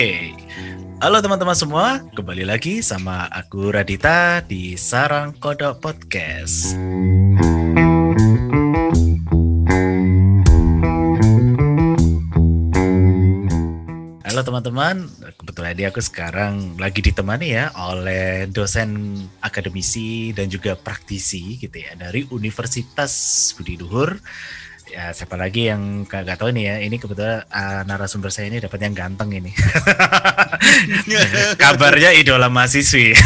Oke, halo teman-teman semua, kembali lagi sama aku Radita di Sarang Kodok Podcast. Halo teman-teman, kebetulan dia aku sekarang lagi ditemani ya oleh dosen akademisi dan juga praktisi gitu ya dari Universitas Budi Luhur ya siapa lagi yang gak, gak tahu nih ya. Ini kebetulan uh, narasumber saya ini dapat yang ganteng ini. Kabarnya idola mahasiswi.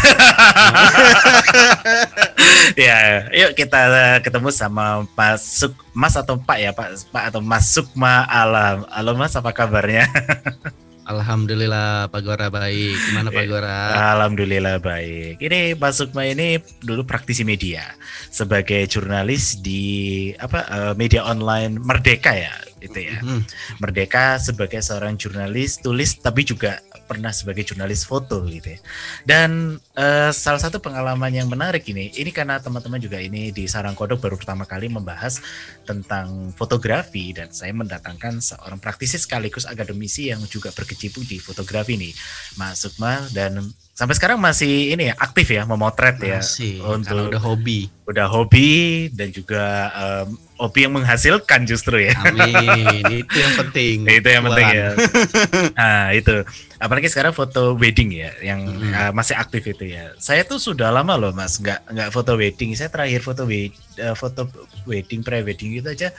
Ya yuk kita ketemu sama Mas Suk Mas atau Pak ya Pak? Pak atau Mas Sukma Alam. Halo Mas apa kabarnya Alhamdulillah Pak Gora baik. Gimana Pak Gora? Alhamdulillah baik. Ini Pak Sukma ini dulu praktisi media sebagai jurnalis di apa uh, media online Merdeka ya itu ya. Hmm. Merdeka sebagai seorang jurnalis tulis tapi juga pernah sebagai jurnalis foto gitu ya. Dan uh, salah satu pengalaman yang menarik ini, ini karena teman-teman juga ini di Sarang Kodok baru pertama kali membahas tentang fotografi dan saya mendatangkan seorang praktisi sekaligus akademisi yang juga berkecimpung di fotografi nih, Mas Sukma dan sampai sekarang masih ini ya aktif ya memotret ya masih, untuk udah hobi. udah hobi dan juga um, hobi yang menghasilkan justru ya. Amin itu yang penting itu yang penting ya. Nah itu. Apalagi sekarang foto wedding ya yang hmm. uh, masih aktif itu ya. Saya tuh sudah lama loh mas nggak nggak foto wedding. Saya terakhir foto we, uh, foto wedding pre wedding itu aja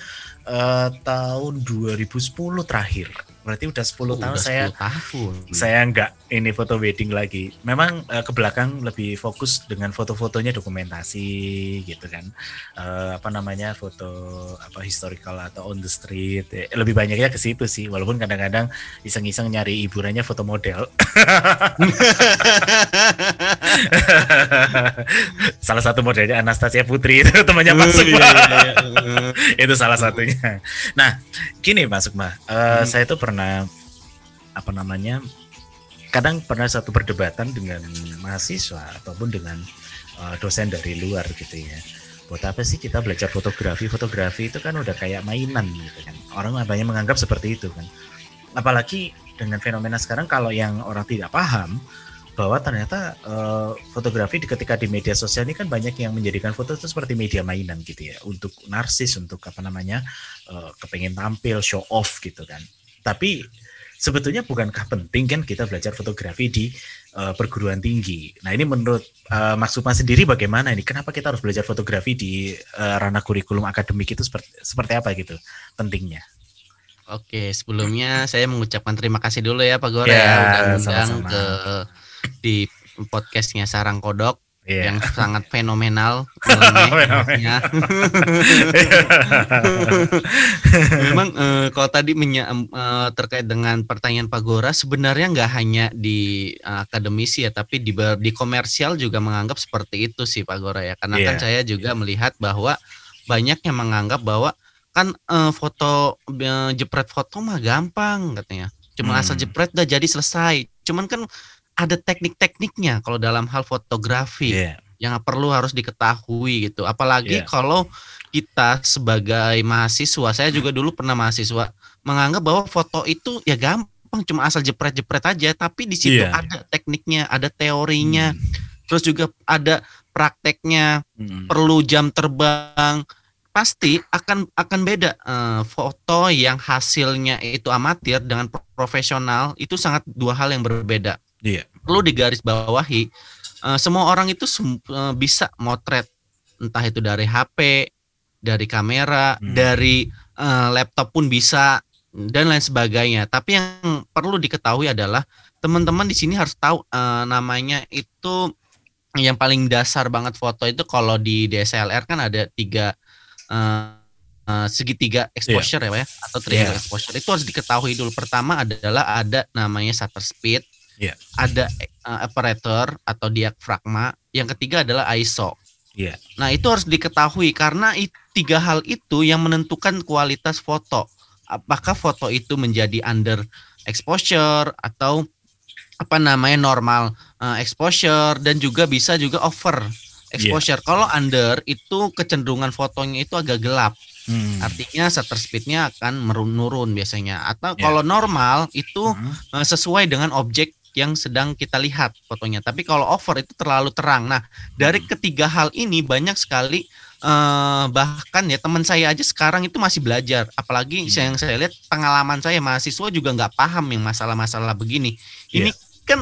uh, tahun 2010 terakhir berarti udah 10 oh, tahun udah saya 10 tahun. saya nggak ini foto wedding lagi. Memang uh, ke belakang lebih fokus dengan foto-fotonya dokumentasi gitu kan. Uh, apa namanya foto apa historical atau on the street. Ya, lebih banyaknya ke situ sih. Walaupun kadang-kadang iseng-iseng nyari hiburannya foto model. Salah satu modelnya Anastasia Putri itu temannya masuk uh, iya, iya, iya. itu salah satunya. Nah gini Mas Sukma uh, hmm. saya tuh pernah pernah apa namanya kadang pernah satu perdebatan dengan mahasiswa ataupun dengan uh, dosen dari luar gitu ya. Buat apa sih kita belajar fotografi? Fotografi itu kan udah kayak mainan gitu kan. Orang banyak menganggap seperti itu kan. Apalagi dengan fenomena sekarang kalau yang orang tidak paham bahwa ternyata uh, fotografi ketika di media sosial ini kan banyak yang menjadikan foto itu seperti media mainan gitu ya. Untuk narsis untuk apa namanya uh, kepengen tampil show off gitu kan tapi sebetulnya bukankah penting kan kita belajar fotografi di uh, perguruan tinggi. Nah ini menurut uh, Mas Sukma sendiri bagaimana ini? Kenapa kita harus belajar fotografi di uh, ranah kurikulum akademik itu seperti, seperti apa gitu pentingnya? Oke, sebelumnya saya mengucapkan terima kasih dulu ya Pak Gora ya, ya udah undang ke di podcastnya Sarang Kodok yeah. yang sangat fenomenal. Memang uh, kalau tadi menya, uh, terkait dengan pertanyaan Pak Gora, sebenarnya nggak hanya di uh, akademisi ya, tapi di di komersial juga menganggap seperti itu sih Pak Gora ya. Karena yeah. kan iya. saya juga yeah. melihat bahwa banyak yang menganggap bahwa kan foto jepret foto mah gampang katanya. Cuma hmm. asal jepret udah jadi selesai. Cuman kan ada teknik-tekniknya kalau dalam hal fotografi yeah. yang perlu harus diketahui gitu. Apalagi yeah. kalau kita sebagai mahasiswa, saya juga dulu pernah mahasiswa menganggap bahwa foto itu ya gampang cuma asal jepret-jepret aja, tapi di situ yeah. ada tekniknya, ada teorinya. Hmm. Terus juga ada prakteknya, hmm. perlu jam terbang, pasti akan akan beda uh, foto yang hasilnya itu amatir dengan profesional itu sangat dua hal yang berbeda. Iya. Perlu digarisbawahi uh, semua orang itu uh, bisa motret entah itu dari HP, dari kamera, hmm. dari uh, laptop pun bisa dan lain sebagainya. Tapi yang perlu diketahui adalah teman-teman di sini harus tahu uh, namanya itu yang paling dasar banget foto itu kalau di DSLR kan ada tiga uh, uh, segitiga exposure yeah. ya, ya atau triangle yeah. exposure itu harus diketahui dulu. Pertama adalah ada namanya shutter speed, Yeah. Ada uh, operator atau diafragma. Yang ketiga adalah ISO. Yeah. Nah itu harus diketahui karena tiga hal itu yang menentukan kualitas foto. Apakah foto itu menjadi under exposure atau apa namanya normal uh, exposure dan juga bisa juga over exposure. Yeah. Kalau under itu kecenderungan fotonya itu agak gelap. Hmm. Artinya shutter speednya akan menurun biasanya. Atau yeah. kalau normal itu hmm. sesuai dengan objek yang sedang kita lihat fotonya. Tapi kalau over itu terlalu terang. Nah, dari hmm. ketiga hal ini banyak sekali uh, bahkan ya teman saya aja sekarang itu masih belajar. Apalagi hmm. yang saya lihat pengalaman saya mahasiswa juga nggak paham yang masalah-masalah begini. Ini yeah. kan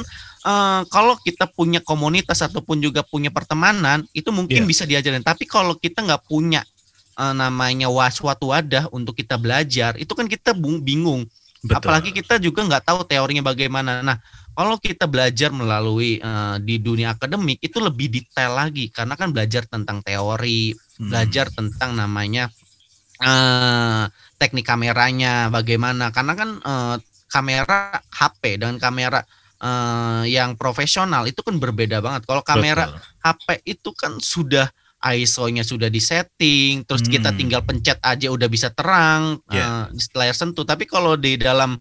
uh, kalau kita punya komunitas ataupun juga punya pertemanan itu mungkin yeah. bisa diajarin. Tapi kalau kita nggak punya uh, namanya suatu wadah untuk kita belajar, itu kan kita bingung. Betul. Apalagi kita juga nggak tahu teorinya bagaimana. Nah, kalau kita belajar melalui uh, di dunia akademik itu lebih detail lagi karena kan belajar tentang teori, hmm. belajar tentang namanya uh, teknik kameranya bagaimana. Karena kan uh, kamera HP dengan kamera uh, yang profesional itu kan berbeda banget. Kalau kamera Betul. HP itu kan sudah ISO-nya sudah disetting, terus hmm. kita tinggal pencet aja udah bisa terang yeah. uh, di layar sentuh. Tapi kalau di dalam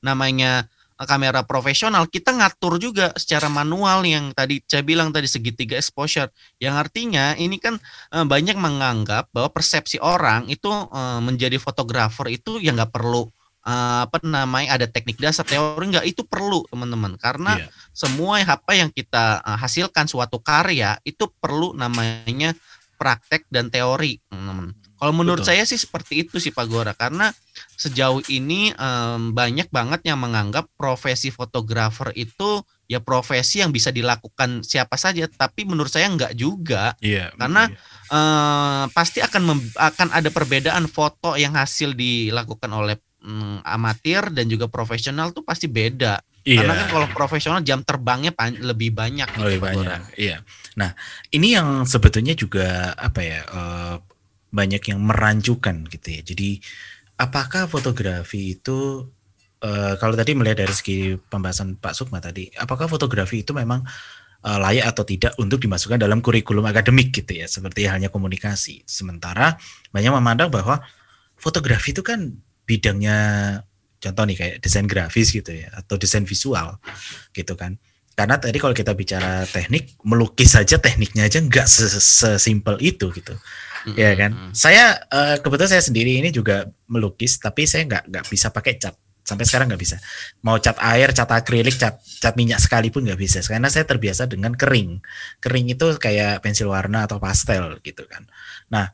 namanya kamera profesional kita ngatur juga secara manual yang tadi saya bilang tadi segitiga exposure yang artinya ini kan uh, banyak menganggap bahwa persepsi orang itu uh, menjadi fotografer itu ya nggak perlu apa namanya ada teknik dasar teori nggak itu perlu teman-teman karena yeah. semua apa yang kita hasilkan suatu karya itu perlu namanya praktek dan teori teman-teman. Kalau menurut Betul. saya sih seperti itu sih Pak Gora karena sejauh ini um, banyak banget yang menganggap profesi fotografer itu ya profesi yang bisa dilakukan siapa saja tapi menurut saya nggak juga yeah, karena yeah. Iya. Uh, pasti akan akan ada perbedaan foto yang hasil dilakukan oleh mm, amatir dan juga profesional tuh pasti beda. Iya. Karena kan kalau profesional jam terbangnya lebih banyak. Gitu, lebih banyak. Orang. Iya. Nah, ini yang sebetulnya juga apa ya uh, banyak yang merancukan gitu ya. Jadi apakah fotografi itu uh, kalau tadi melihat dari segi pembahasan Pak Sukma tadi, apakah fotografi itu memang uh, layak atau tidak untuk dimasukkan dalam kurikulum akademik gitu ya, seperti halnya komunikasi. Sementara banyak memandang bahwa fotografi itu kan bidangnya contoh nih kayak desain grafis gitu ya atau desain visual gitu kan karena tadi kalau kita bicara teknik melukis saja tekniknya aja nggak sesimpel itu gitu. Mm-hmm. ya kan? saya uh, kebetulan saya sendiri ini juga melukis tapi saya nggak nggak bisa pakai cat. Sampai sekarang nggak bisa. Mau cat air cat akrilik cat cat minyak sekalipun nggak bisa. Karena saya terbiasa dengan kering. Kering itu kayak pensil warna atau pastel gitu kan. Nah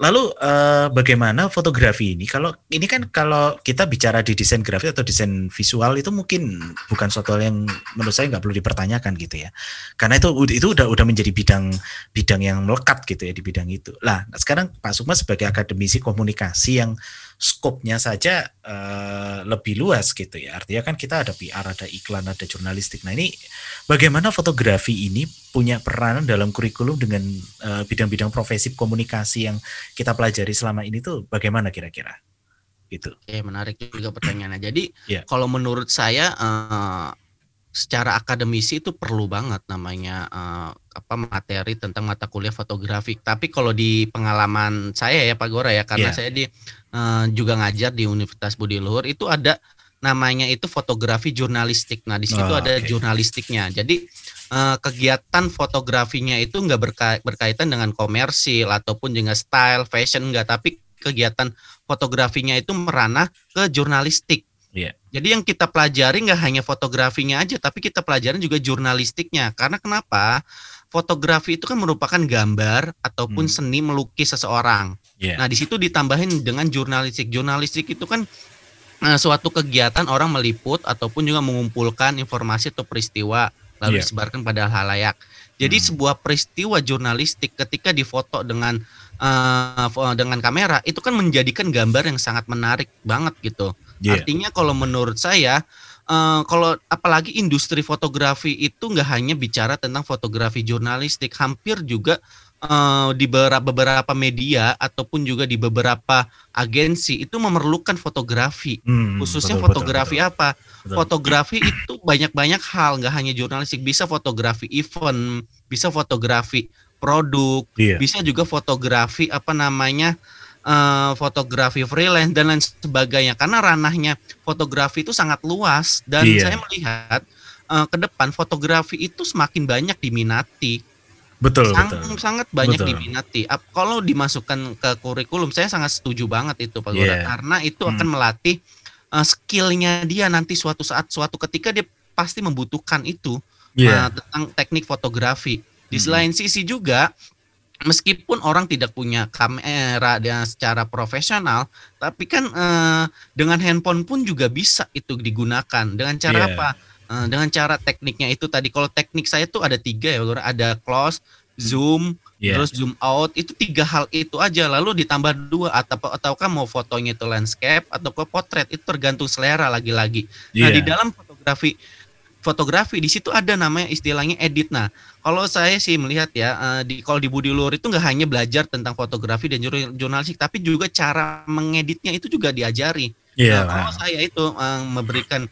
Lalu uh, bagaimana fotografi ini? Kalau ini kan kalau kita bicara di desain grafis atau desain visual itu mungkin bukan suatu yang menurut saya nggak perlu dipertanyakan gitu ya. Karena itu itu udah udah menjadi bidang bidang yang melekat gitu ya di bidang itu. Lah sekarang Pak Sukma sebagai akademisi komunikasi yang skopnya saja uh, lebih luas gitu ya. Artinya kan kita ada PR, ada iklan, ada jurnalistik. Nah ini bagaimana fotografi ini punya peranan dalam kurikulum dengan eh, bidang-bidang profesi komunikasi yang kita pelajari selama ini tuh bagaimana kira-kira? Gitu. Oke, menarik juga pertanyaannya. Jadi yeah. kalau menurut saya uh, secara akademisi itu perlu banget namanya uh, apa materi tentang mata kuliah fotografi. Tapi kalau di pengalaman saya ya Pak Gora ya karena yeah. saya di uh, juga ngajar di Universitas Budi Luhur itu ada namanya itu fotografi jurnalistik. Nah, di situ oh, ada okay. jurnalistiknya. Jadi uh, kegiatan fotografinya itu nggak berka berkaitan dengan komersil ataupun juga style, fashion enggak, tapi kegiatan fotografinya itu meranah ke jurnalistik. Yeah. Jadi yang kita pelajari nggak hanya fotografinya aja, tapi kita pelajari juga jurnalistiknya. Karena kenapa? Fotografi itu kan merupakan gambar ataupun hmm. seni melukis seseorang. Yeah. Nah di situ ditambahin dengan jurnalistik. Jurnalistik itu kan uh, suatu kegiatan orang meliput ataupun juga mengumpulkan informasi atau peristiwa lalu yeah. disebarkan pada halayak. Jadi hmm. sebuah peristiwa jurnalistik ketika difoto dengan uh, dengan kamera itu kan menjadikan gambar yang sangat menarik banget gitu. Yeah. Artinya kalau menurut saya uh, kalau apalagi industri fotografi itu nggak hanya bicara tentang fotografi jurnalistik, hampir juga uh, di beberapa beberapa media ataupun juga di beberapa agensi itu memerlukan fotografi. Hmm, Khususnya betul, fotografi betul, apa? Betul. Fotografi itu banyak-banyak hal, nggak hanya jurnalistik, bisa fotografi event, bisa fotografi produk, yeah. bisa juga fotografi apa namanya? Uh, fotografi freelance dan lain sebagainya karena ranahnya fotografi itu sangat luas dan iya. saya melihat uh, ke depan fotografi itu semakin banyak diminati betul Sang, betul sangat banyak Betul. diminati. Ap- Kalau dimasukkan ke kurikulum, saya sangat setuju banget itu Pak Gora, Iya. karena itu Hmm. akan melatih uh, skillnya dia nanti suatu saat, suatu ketika dia pasti membutuhkan itu Iya. uh, tentang teknik fotografi. Di Hmm. selain sisi juga, meskipun orang tidak punya kamera dan secara profesional, tapi kan eh, dengan handphone pun juga bisa itu digunakan. Dengan cara Iya. apa? Eh, dengan cara tekniknya itu tadi. Kalau teknik saya tuh ada tiga ya, ada close, zoom, Iya. terus zoom out. Itu tiga hal itu aja. Lalu ditambah dua atau ataukah mau fotonya itu landscape atau ke potret itu tergantung selera lagi-lagi. Nah Iya. di dalam fotografi fotografi di situ ada namanya istilahnya edit. Nah kalau saya sih melihat ya eh, di kalau di Budi Luhur itu nggak hanya belajar tentang fotografi dan jurnal- jurnalistik, tapi juga cara mengeditnya itu juga diajari. Iya. Nah, kalau saya itu eh, memberikan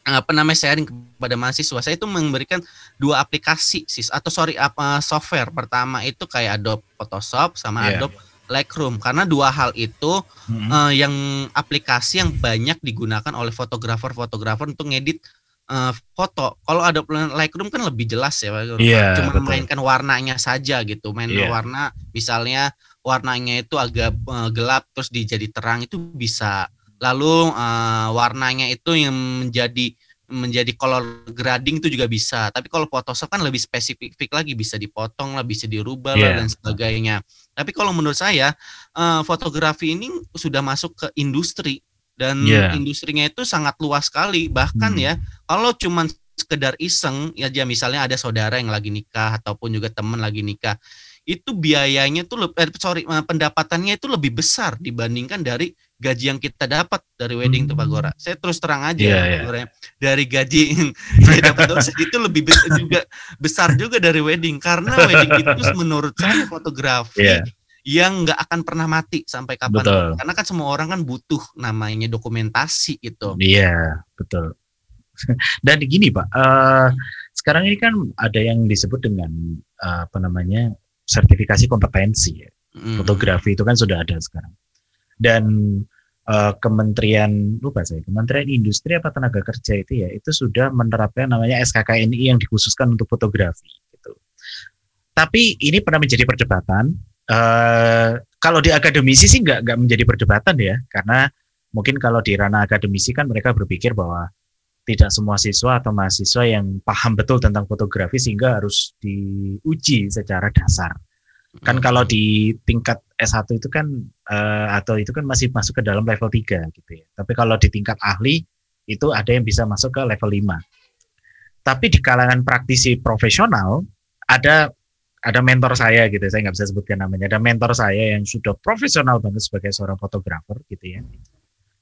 apa namanya sharing kepada mahasiswa, saya itu memberikan dua aplikasi sis atau sorry apa software. Pertama itu kayak Adobe Photoshop sama Iya. Adobe Lightroom karena dua hal itu Mm-mm. eh, yang aplikasi yang banyak digunakan oleh fotografer-fotografer untuk ngedit eh, foto. Kalau ada Lightroom kan lebih jelas ya. Iya, cuma betul. mainkan warnanya saja gitu. Main Iya. warna, misalnya warnanya itu agak eh, gelap terus dijadi terang itu bisa. Lalu eh, warnanya itu yang menjadi menjadi color grading itu juga bisa. Tapi kalau Photoshop kan lebih spesifik lagi, bisa dipotong lah, bisa dirubah lah Iya. dan sebagainya. Tapi kalau menurut saya eh, fotografi ini sudah masuk ke industri dan Iya. industrinya itu sangat luas sekali. Bahkan Hmm. ya kalau cuman sekedar iseng ya aja misalnya ada saudara yang lagi nikah ataupun juga teman lagi nikah itu biayanya tuh eh, sorry eh, pendapatannya itu lebih besar dibandingkan dari gaji yang kita dapat dari wedding tuh Pak Hmm. Gora. Saya terus terang aja ya, Pak. Gora, ya. dari gaji yang saya dapat itu lebih be- juga besar juga dari wedding karena wedding itu menurut saya fotografi Iya. Yang nggak akan pernah mati sampai kapan Betul. karena kan semua orang kan butuh namanya dokumentasi gitu. Iya, betul. Dan gini Pak, eh, sekarang ini kan ada yang disebut dengan eh, apa namanya sertifikasi kompetensi. ya. Mm. Fotografi itu kan sudah ada sekarang. Dan eh, Kementerian lupa saya, Kementerian Industri apa Tenaga Kerja itu ya, itu sudah menerapkan namanya SKKNI yang dikhususkan untuk fotografi. Gitu. Tapi ini pernah menjadi perdebatan. Eh, kalau di akademisi sih nggak nggak menjadi perdebatan ya, karena mungkin kalau di ranah akademisi kan mereka berpikir bahwa tidak semua siswa atau mahasiswa yang paham betul tentang fotografi sehingga harus diuji secara dasar. Kan Mm. kalau di tingkat S1 itu kan eh, atau itu kan masih masuk ke dalam level 3 gitu ya. Tapi kalau di tingkat ahli itu ada yang bisa masuk ke level 5. Tapi di kalangan praktisi profesional ada ada mentor saya gitu, saya nggak bisa sebutkan namanya. Ada mentor saya yang sudah profesional banget sebagai seorang fotografer gitu ya.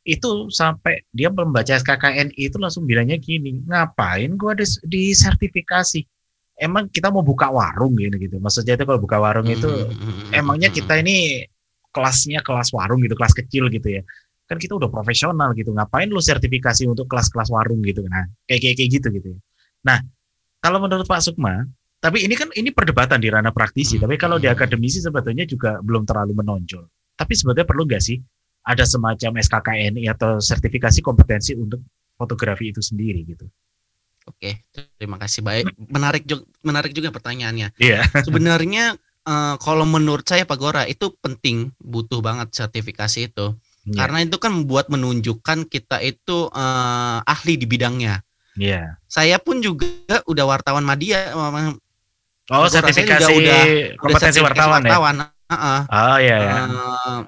Itu sampai dia membaca SKKNI itu langsung bilangnya gini, ngapain gua di, di sertifikasi? Emang kita mau buka warung gitu gitu. Maksudnya itu kalau buka warung itu Mm, emangnya kita ini kelasnya kelas warung gitu, kelas kecil gitu ya. Kan kita udah profesional gitu. Ngapain lu sertifikasi untuk kelas-kelas warung gitu nah. Kayak kayak kayak gitu gitu. ya. Nah, kalau menurut Pak Sukma, tapi ini kan ini perdebatan di ranah praktisi, Hmm. tapi kalau di akademisi sebetulnya juga belum terlalu menonjol. Tapi sebetulnya perlu nggak sih ada semacam SKKNI atau sertifikasi kompetensi untuk fotografi itu sendiri gitu. Oke, terima kasih baik. Menarik juga, menarik juga pertanyaannya. Iya. Sebenarnya eh, kalau menurut saya Pak Gora itu penting, butuh banget sertifikasi itu. Iya. Karena itu kan membuat menunjukkan kita itu eh, ahli di bidangnya. Iya. Saya pun juga udah wartawan media. Oh, Aku sertifikasi udah- udah kompetensi sertifikasi wartawan, ya. Heeh. Oh iya ya. Eh,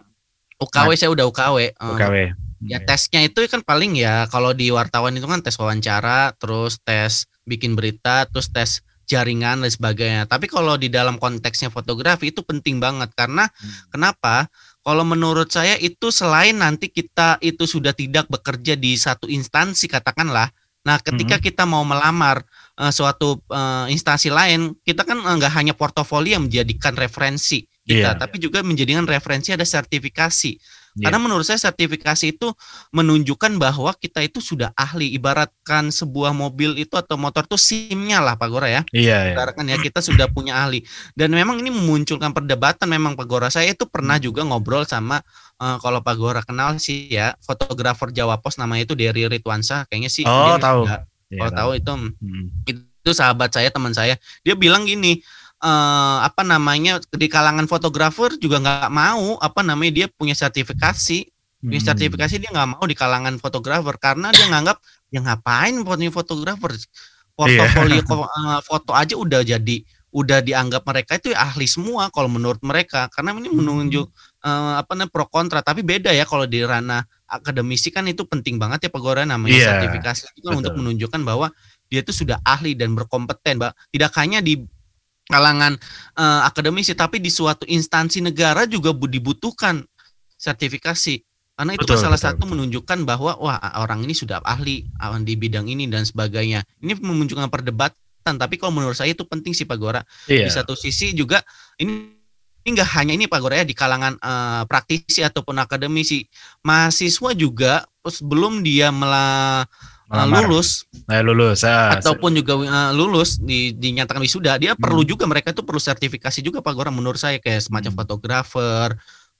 UKW saya udah UKW. eh, UKW. Ya Iya. tesnya itu kan paling ya kalau di wartawan itu kan tes wawancara, terus tes bikin berita, terus tes jaringan dan sebagainya. Tapi kalau di dalam konteksnya fotografi itu penting banget karena Hmm. kenapa? Kalau menurut saya itu selain nanti kita itu sudah tidak bekerja di satu instansi katakanlah. Nah, ketika Hmm. kita mau melamar eh, suatu eh, instansi lain, kita kan eh, nggak hanya portofolio yang menjadikan referensi kita, Iya. tapi juga menjadikan referensi ada sertifikasi. Iya. Karena menurut saya sertifikasi itu menunjukkan bahwa kita itu sudah ahli. Ibaratkan sebuah mobil itu atau motor itu SIM-nya lah Pak Gora ya. Iya, iya. Ibaratkan ya kita sudah punya ahli. Dan memang ini memunculkan perdebatan memang Pak Gora. Saya itu pernah juga ngobrol sama eh, kalau Pak Gora kenal sih ya fotografer Jawa Pos namanya itu Dery Ridwansa kayaknya sih. Oh, tahu. juga- Iya, Kalau tahu itu Hmm. itu sahabat saya teman saya. Dia bilang gini uh, apa namanya di kalangan fotografer juga nggak mau apa namanya dia punya sertifikasi. Punya Hmm. sertifikasi dia nggak mau di kalangan fotografer karena dia nganggap ya ngapain punya fotografer? Portofolio ko- eh, foto aja udah jadi udah dianggap mereka itu ahli semua kalau menurut mereka. Karena ini menunjuk eh, apa namanya pro kontra tapi beda ya kalau di ranah akademisi kan itu penting banget ya Pagora namanya Iya, sertifikasi itu kan untuk betul. menunjukkan bahwa dia itu sudah ahli dan berkompeten Mbak tidak hanya di kalangan eh, akademisi tapi di suatu instansi negara juga bu- dibutuhkan sertifikasi karena itu Betul, kan salah betul, satu betul. menunjukkan bahwa wah orang ini sudah ahli ah, di bidang ini dan sebagainya ini memunculkan perdebatan tapi kalau menurut saya itu penting sih Pak Gora Iya. di satu sisi juga ini ini nggak hanya ini Pak Gora ya di kalangan eh, praktisi ataupun akademisi mahasiswa juga sebelum dia mela eh, Melamar. lulus Nah, lulus. Ah, ataupun juga eh, lulus di dinyatakan wisuda dia Hmm. perlu juga mereka itu perlu sertifikasi juga Pak Gora menurut saya kayak semacam Hmm. fotografer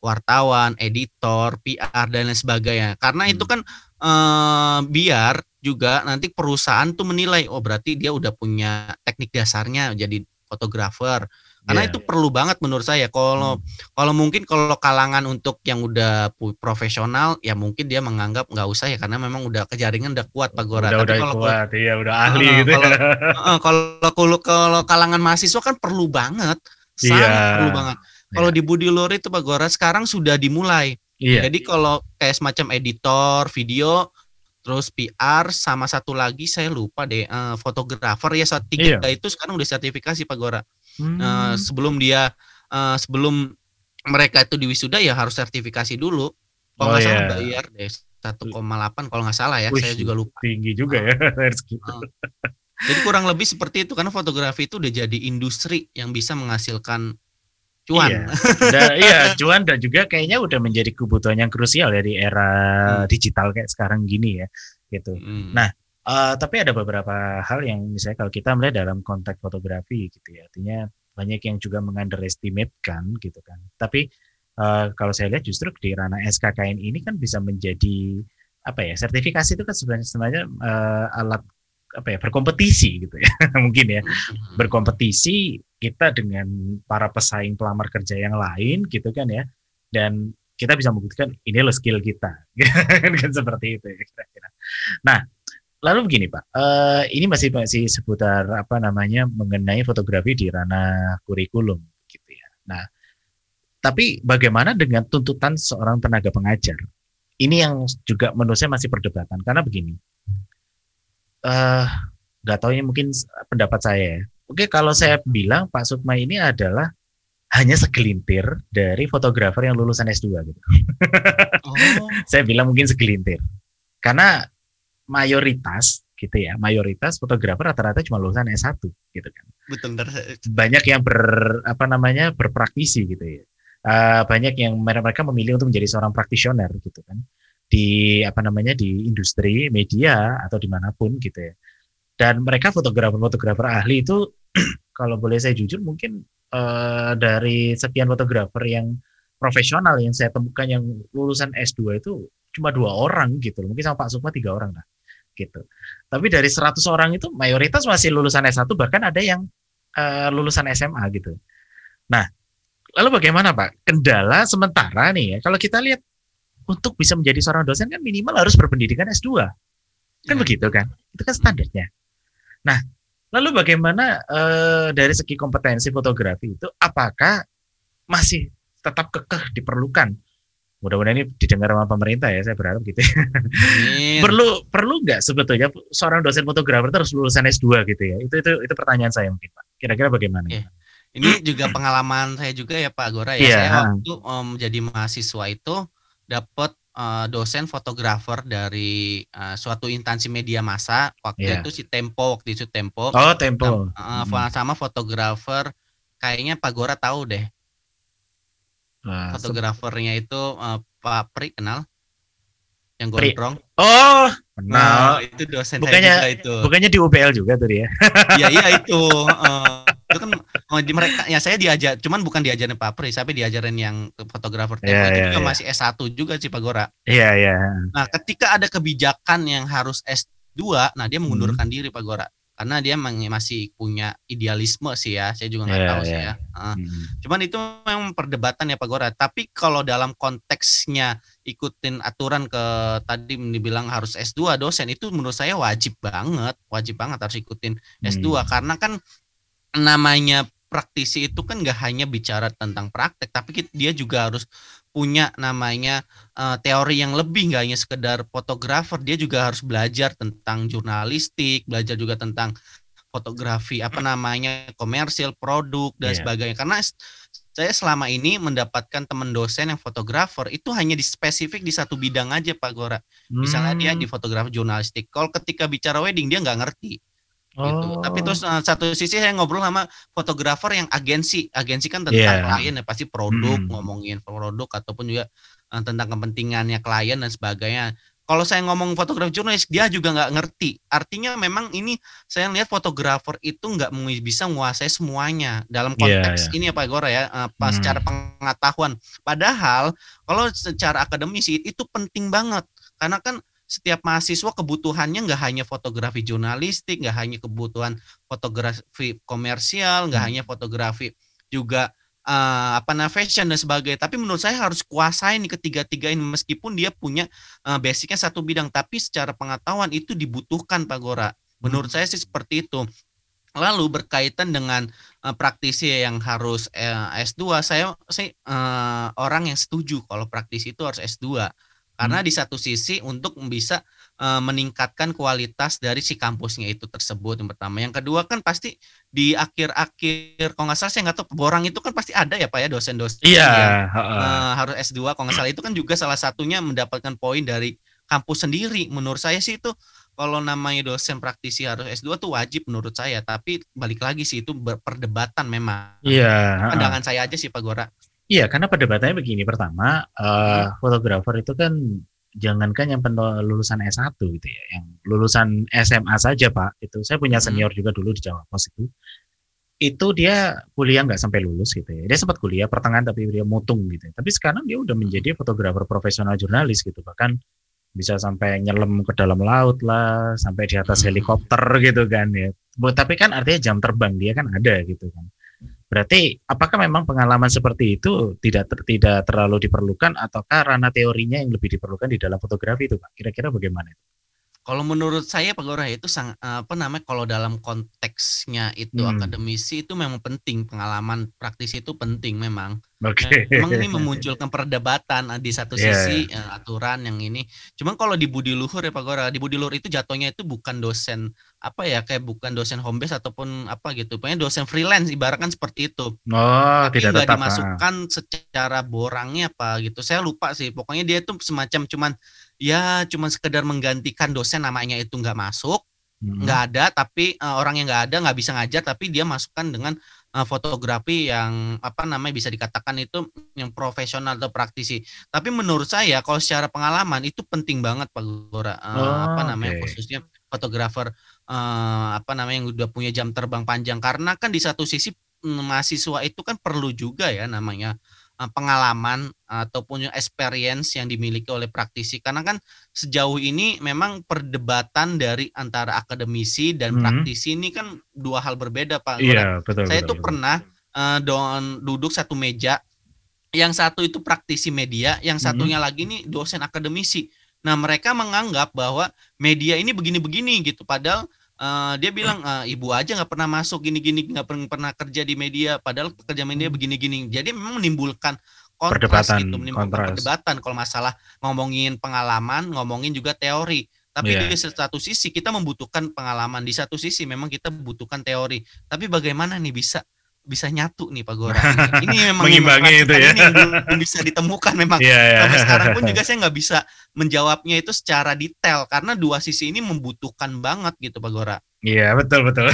wartawan editor PR dan lain sebagainya karena Hmm. itu kan eh, biar juga nanti perusahaan tuh menilai oh berarti dia udah punya teknik dasarnya jadi fotografer karena Iya. itu perlu banget menurut saya kalau kalau mungkin kalau kalangan untuk yang udah profesional ya mungkin dia menganggap nggak usah ya karena memang udah kejaringan udah kuat Pak Gora udah Tapi udah kalau kuat, iya udah ahli Ah, gitu. kalau-. Heeh, kalau kalau kalau kalangan mahasiswa kan perlu banget, sangat Iya. perlu banget. Kalau di Budi Luhur itu Pak Gora sekarang sudah dimulai. Iya. Jadi kalau kayak semacam editor video, terus PR sama satu lagi saya lupa deh eh, fotografer ya saat tiga itu sekarang udah sertifikasi Pak Gora. Hmm. Eh, sebelum dia eh, sebelum mereka itu diwisuda ya harus sertifikasi dulu. Kalau Oh, nggak salah iya. bayar deh 1,8 kalau nggak salah ya, Wih, saya juga lupa. tinggi juga ya harus gitu. Ah. Jadi kurang lebih seperti itu karena fotografi itu udah jadi industri yang bisa menghasilkan cuan. Iya. Iya, cuan dan juga kayaknya udah menjadi kebutuhan yang krusial ya di era Hmm. digital kayak sekarang gini ya, gitu. Hmm. Nah, Eh, tapi ada beberapa hal yang misalnya kalau kita melihat dalam konteks fotografi gitu ya, artinya banyak yang juga mengunderestimate kan gitu kan. Tapi eh, kalau saya lihat justru di ranah SKKN ini kan bisa menjadi apa ya sertifikasi itu kan sebenarnya sebenarnya eh, alat apa ya berkompetisi gitu ya mungkin ya Hmm. berkompetisi kita dengan para pesaing pelamar kerja yang lain gitu kan ya dan kita bisa membuktikan ini loh skill kita kan seperti itu ya kira-kira. Nah lalu begini pak, eh, ini masih masih seputar apa namanya mengenai fotografi di ranah kurikulum gitu ya. Nah tapi bagaimana dengan tuntutan seorang tenaga pengajar? Ini yang juga menurut saya masih perdebatan karena begini, eh nggak tahu ini mungkin pendapat saya ya. Oke, kalau saya bilang Pak Sukma ini adalah hanya segelintir dari fotografer yang lulusan S2 gitu. Oh, Saya bilang mungkin segelintir. Karena mayoritas gitu ya, mayoritas fotografer rata-rata cuma lulusan S1 gitu kan. betul bentar. Banyak yang ber apa namanya berpraktisi gitu ya. Eh, banyak yang mereka memilih untuk menjadi seorang praktisioner gitu kan di apa namanya di industri media atau di mana pun gitu ya dan mereka fotografer-fotografer ahli itu kalau boleh saya jujur mungkin eh, dari sekian fotografer yang profesional yang saya temukan yang lulusan S2 itu cuma dua orang gitu loh. mungkin sama Pak Sukma tiga orang lah gitu. Tapi dari 100 orang itu mayoritas masih lulusan S1 bahkan ada yang eh, lulusan SMA gitu. Nah lalu bagaimana Pak? Kendala sementara nih ya kalau kita lihat untuk bisa menjadi seorang dosen kan minimal harus berpendidikan S2 kan Ya. begitu kan? Itu kan standarnya. Nah lalu bagaimana eh, dari segi kompetensi fotografi itu apakah masih tetap kekeh diperlukan mudah-mudahan ini didengar sama pemerintah ya saya berharap gitu ya. Perlu perlu nggak sebetulnya seorang dosen fotografer itu harus lulusan S2 gitu ya itu itu itu pertanyaan saya mungkin Pak kira-kira bagaimana Iya. Ini juga pengalaman saya juga ya Pak Gora ya. Iya. Saya waktu jadi mahasiswa itu dapat eh, dosen fotografer dari eh, suatu instansi media massa. Waktu Iya. itu si Tempo, waktu itu Tempo. oh tempo Hmm. sama fotografer kayaknya Pak Gora tahu deh. Nah, Fotografernya itu eh, Pak Pri kenal? Yang Pri. gondrong. oh Nah, kenal itu dosen Bukannya- saya juga itu. bukannya di UPL juga tuh dia Iya iya itu. eh, itu kan oh, di mereka ya saya diajar, cuman bukan diajarin Pak Pri, tapi diajarin yang fotografer Tempo Iya, itu juga iya. masih S1 juga sih Pak Gora. iya iya Nah, ketika ada kebijakan yang harus S2, nah dia mengundurkan Hmm. diri Pak Gora. Karena dia masih punya idealisme sih ya saya juga nggak yeah, tahu yeah. sih ya uh, hmm. cuman itu memang perdebatan ya Pak Gora tapi kalau dalam konteksnya ikutin aturan ke tadi dibilang harus S2 dosen itu menurut saya wajib banget wajib banget harus ikutin S2 hmm. karena kan namanya praktisi itu kan nggak hanya bicara tentang praktek tapi dia juga harus punya namanya uh, teori yang lebih nggak hanya sekedar fotografer dia juga harus belajar tentang jurnalistik belajar juga tentang fotografi apa namanya komersil produk dan yeah. sebagainya. Karena saya selama ini mendapatkan teman dosen yang fotografer itu hanya di spesifik di satu bidang aja Pak Gora. Misalnya dia di hmm. fotografi jurnalistik. Kalau ketika bicara wedding dia nggak ngerti gitu. Oh. Tapi terus uh, satu sisi saya ngobrol sama fotografer yang agensi, agensi kan tentang yeah. klien ya pasti produk, hmm. ngomongin produk ataupun juga uh, tentang kepentingannya klien dan sebagainya. Kalau saya ngomong fotografer jurnalis, dia juga nggak ngerti. Artinya memang ini saya lihat fotografer itu nggak bisa menguasai semuanya dalam iya, konteks yeah, yeah. ini ya Pak Gora ya, uh, pas hmm. secara pengetahuan. Padahal kalau secara akademisi itu penting banget karena kan setiap mahasiswa kebutuhannya nggak hanya fotografi jurnalistik, nggak hanya kebutuhan fotografi komersial, nggak hmm. hanya fotografi juga uh, apa namanya fashion dan sebagainya. Tapi menurut saya harus kuasai nih ketiga-tiga ini meskipun dia punya uh, basicnya satu bidang, tapi secara pengetahuan itu dibutuhkan Pak Gora. Menurut hmm. saya sih seperti itu. Lalu berkaitan dengan uh, praktisi yang harus uh, S2, saya saya uh, orang yang setuju kalau praktisi itu harus S2 karena hmm. di satu sisi untuk bisa uh, meningkatkan kualitas dari si kampusnya itu tersebut yang pertama. Yang kedua kan pasti di akhir-akhir kalau nggak salah saya nggak tahu borang itu kan pasti ada ya Pak ya dosen-dosen iya, yang uh, harus S2 kalau nggak salah itu kan juga salah satunya mendapatkan poin dari kampus sendiri. Menurut saya sih itu kalau namanya dosen praktisi harus S2 tuh wajib menurut saya, tapi balik lagi sih itu perdebatan memang. Iya. Pandangan saya aja sih Pak Gora. Iya, karena perdebatannya begini. Pertama, uh, fotografer itu kan jangankan yang lulusan S1 gitu ya, yang lulusan SMA saja Pak, itu saya punya senior juga dulu di Jawa Pos itu, itu dia kuliah nggak sampai lulus gitu ya. Dia sempat kuliah pertengahan tapi dia mutung gitu. Ya. Tapi sekarang dia udah menjadi fotografer profesional jurnalis gitu, bahkan bisa sampai nyelam ke dalam laut lah, sampai di atas helikopter gitu kan ya. Tapi kan artinya jam terbang dia kan ada gitu kan. Berarti apakah memang pengalaman seperti itu tidak ter, tidak terlalu diperlukan ataukah ranah teorinya yang lebih diperlukan di dalam fotografi itu Pak? Kira-kira bagaimana itu? Kalau menurut saya Pak Gora itu sang, apa namanya kalau dalam konteksnya itu hmm. akademisi itu memang penting pengalaman praktis itu penting memang. Okay. Memang ini memunculkan perdebatan di satu yeah. sisi uh, aturan yang ini. Cuman kalau di budi luhur ya Pak Gora, di budi luhur itu jatuhnya itu bukan dosen apa ya kayak bukan dosen home base ataupun apa gitu. Pokoknya dosen freelance ibaratkan seperti itu. Oh, Tapi tidak tetap. dimasukkan ah. secara borangnya apa gitu. Saya lupa sih. Pokoknya dia itu semacam cuman ya cuma sekedar menggantikan dosen namanya itu nggak masuk hmm. nggak hmm. ada tapi uh, orang yang nggak ada nggak bisa ngajar tapi dia masukkan dengan uh, fotografi yang apa namanya bisa dikatakan itu yang profesional atau praktisi tapi menurut saya kalau secara pengalaman itu penting banget pak Gora uh, oh, apa namanya okay. khususnya fotografer uh, apa namanya yang udah punya jam terbang panjang karena kan di satu sisi mm, mahasiswa itu kan perlu juga ya namanya pengalaman ataupun experience yang dimiliki oleh praktisi karena kan sejauh ini memang perdebatan dari antara akademisi dan hmm. praktisi ini kan dua hal berbeda Pak. Iya, betul. Saya itu pernah uh, don, duduk satu meja yang satu itu praktisi media, yang satunya hmm. lagi nih dosen akademisi. Nah, mereka menganggap bahwa media ini begini-begini gitu padahal uh, dia bilang uh, ibu aja nggak pernah masuk gini-gini nggak pernah pernah kerja di media padahal pekerja media hmm. begini-gini jadi memang menimbulkan kontras perdebatan, gitu menimbulkan kontras. perdebatan kalau masalah ngomongin pengalaman ngomongin juga teori tapi yeah. di satu sisi kita membutuhkan pengalaman di satu sisi memang kita membutuhkan teori tapi bagaimana nih bisa bisa nyatu nih Pak Gora. Ini, ini memang mengimbangi itu ya. Ini belum bisa ditemukan memang. Yeah, yeah. Sampai sekarang pun juga saya nggak bisa menjawabnya itu secara detail karena dua sisi ini membutuhkan banget gitu Pak Gora. Iya yeah, betul betul.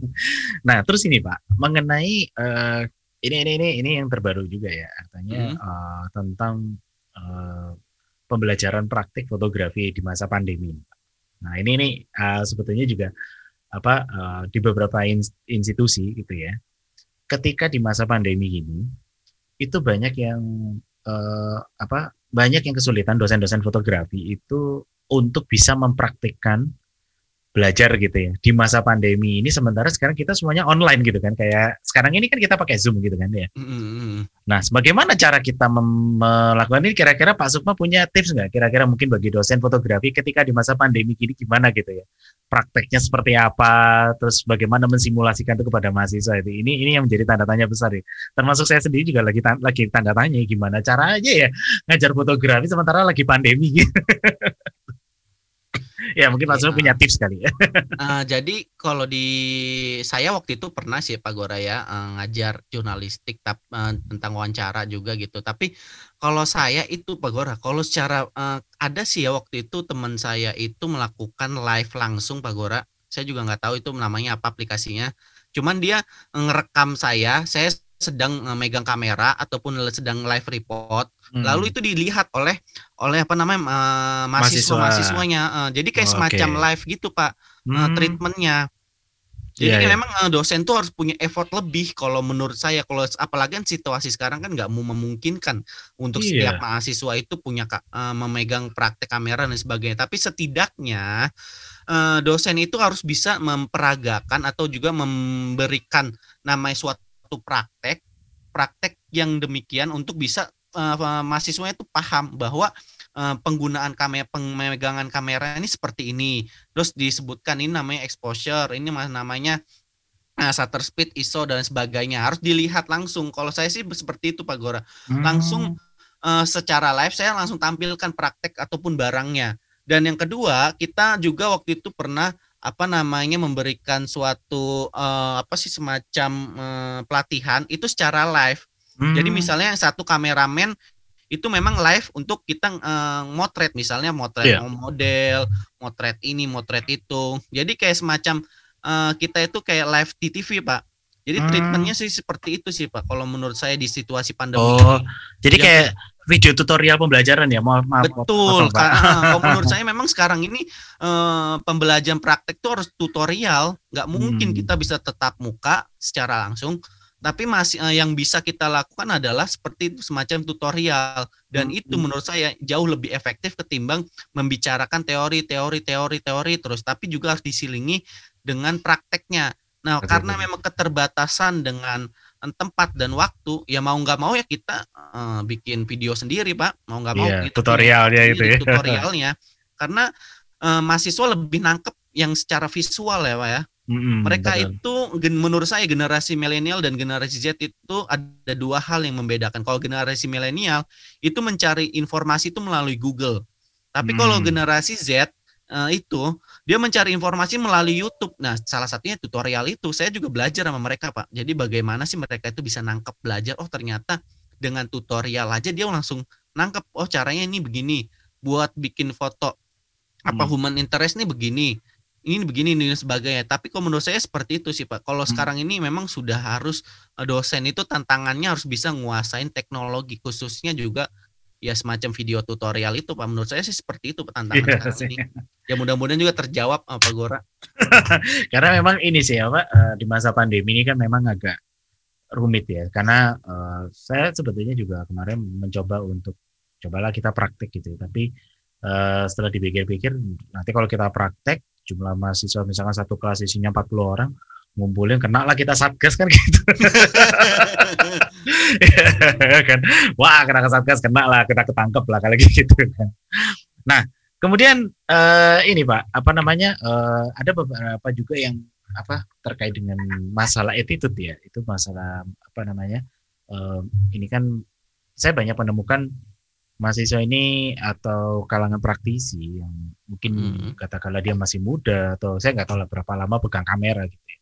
nah terus ini Pak mengenai uh, ini ini ini ini yang terbaru juga ya artinya hmm. uh, tentang uh, pembelajaran praktik fotografi di masa pandemi. Nah ini ini uh, sebetulnya juga apa uh, di beberapa institusi gitu ya ketika di masa pandemi ini itu banyak yang eh, apa banyak yang kesulitan dosen-dosen fotografi itu untuk bisa mempraktikkan belajar gitu ya di masa pandemi ini sementara sekarang kita semuanya online gitu kan kayak sekarang ini kan kita pakai zoom gitu kan ya. Mm-hmm. Nah, bagaimana cara kita melakukan ini? Kira-kira Pak Sukma punya tips nggak? Kira-kira mungkin bagi dosen fotografi ketika di masa pandemi ini gimana gitu ya? Prakteknya seperti apa? Terus bagaimana mensimulasikan itu kepada mahasiswa itu? Ini ini yang menjadi tanda tanya besar ya. Termasuk saya sendiri juga lagi lagi tanda tanya gimana caranya ya ngajar fotografi sementara lagi pandemi gitu. ya mungkin Mas ya. punya tips kali ya. uh, jadi kalau di saya waktu itu pernah sih Pak Gora ya uh, ngajar jurnalistik tap, uh, tentang wawancara juga gitu. Tapi kalau saya itu Pak Gora, kalau secara uh, ada sih ya waktu itu teman saya itu melakukan live langsung Pak Gora. Saya juga nggak tahu itu namanya apa aplikasinya. Cuman dia ngerekam saya, saya sedang megang kamera ataupun sedang live report hmm. lalu itu dilihat oleh oleh apa namanya uh, mahasiswa mahasiswanya uh, jadi kayak oh, semacam okay. live gitu pak hmm. uh, treatmentnya jadi yeah, yeah. memang uh, dosen tuh harus punya effort lebih kalau menurut saya kalau apalagi kan situasi sekarang kan nggak mau memungkinkan untuk yeah. setiap mahasiswa itu punya uh, memegang praktek kamera dan sebagainya tapi setidaknya uh, dosen itu harus bisa memperagakan atau juga memberikan namanya suatu suatu praktek praktek yang demikian untuk bisa uh, mahasiswanya itu paham bahwa uh, penggunaan kamera pemegangan kamera ini seperti ini. Terus disebutkan ini namanya exposure ini namanya uh, shutter speed ISO dan sebagainya. Harus dilihat langsung. Kalau saya sih seperti itu Pak Gora. Hmm. langsung uh, secara live saya langsung tampilkan praktek ataupun barangnya. Dan yang kedua kita juga waktu itu pernah apa namanya memberikan suatu uh, apa sih semacam uh, pelatihan itu secara live. Hmm. Jadi misalnya satu kameramen itu memang live untuk kita uh, motret misalnya motret yeah. model, motret ini, motret itu. Jadi kayak semacam uh, kita itu kayak live di TV, Pak. Jadi hmm. treatmentnya sih seperti itu sih Pak. Kalau menurut saya di situasi pandemi. Oh, ini. jadi kayak video tutorial pembelajaran ya maaf maaf betul maaf, kalau menurut saya memang sekarang ini uh, pembelajaran praktek itu harus tutorial nggak mungkin hmm. kita bisa tetap muka secara langsung tapi masih uh, yang bisa kita lakukan adalah seperti semacam tutorial dan hmm. itu menurut saya jauh lebih efektif ketimbang membicarakan teori teori teori teori terus tapi juga harus diselingi dengan prakteknya nah Betul. karena memang keterbatasan dengan tempat dan waktu ya mau nggak mau ya kita uh, bikin video sendiri pak mau nggak mau yeah, tutorialnya itu ya tutorialnya karena uh, mahasiswa lebih nangkep yang secara visual ya pak ya mm-hmm, mereka betul. itu menurut saya generasi milenial dan generasi Z itu ada dua hal yang membedakan kalau generasi milenial itu mencari informasi itu melalui Google tapi mm. kalau generasi Z uh, itu dia mencari informasi melalui YouTube. Nah, salah satunya tutorial itu saya juga belajar sama mereka, Pak. Jadi bagaimana sih mereka itu bisa nangkep belajar? Oh, ternyata dengan tutorial aja dia langsung nangkep. Oh, caranya ini begini. Buat bikin foto apa hmm. human interest nih begini. Ini begini ini sebagainya. Tapi kalau menurut saya seperti itu sih, Pak. Kalau hmm. sekarang ini memang sudah harus eh, dosen itu tantangannya harus bisa nguasain teknologi khususnya juga ya semacam video tutorial itu Pak. Menurut saya sih seperti itu tantangan yeah, sekarang ini. Ya mudah-mudahan juga terjawab apa Gora. Karena memang ini sih ya Pak, eh, di masa pandemi ini kan memang agak rumit ya. Karena uh, saya sebetulnya juga kemarin mencoba untuk cobalah kita praktek gitu. Ya. Tapi uh, setelah dipikir-pikir nanti kalau kita praktek jumlah mahasiswa misalkan satu kelas isinya 40 orang ngumpulin kena lah kita satgas kan gitu kan? Wah kena ke satgas kena lah kita ketangkep lah kalau gitu kan. Nah kemudian uh, ini pak apa namanya uh, ada beberapa juga yang apa terkait dengan masalah attitude ya. Itu masalah apa namanya uh, ini kan saya banyak menemukan mahasiswa ini atau kalangan praktisi yang mungkin hmm. katakanlah dia masih muda atau saya nggak tahu lah berapa lama pegang kamera gitu ya.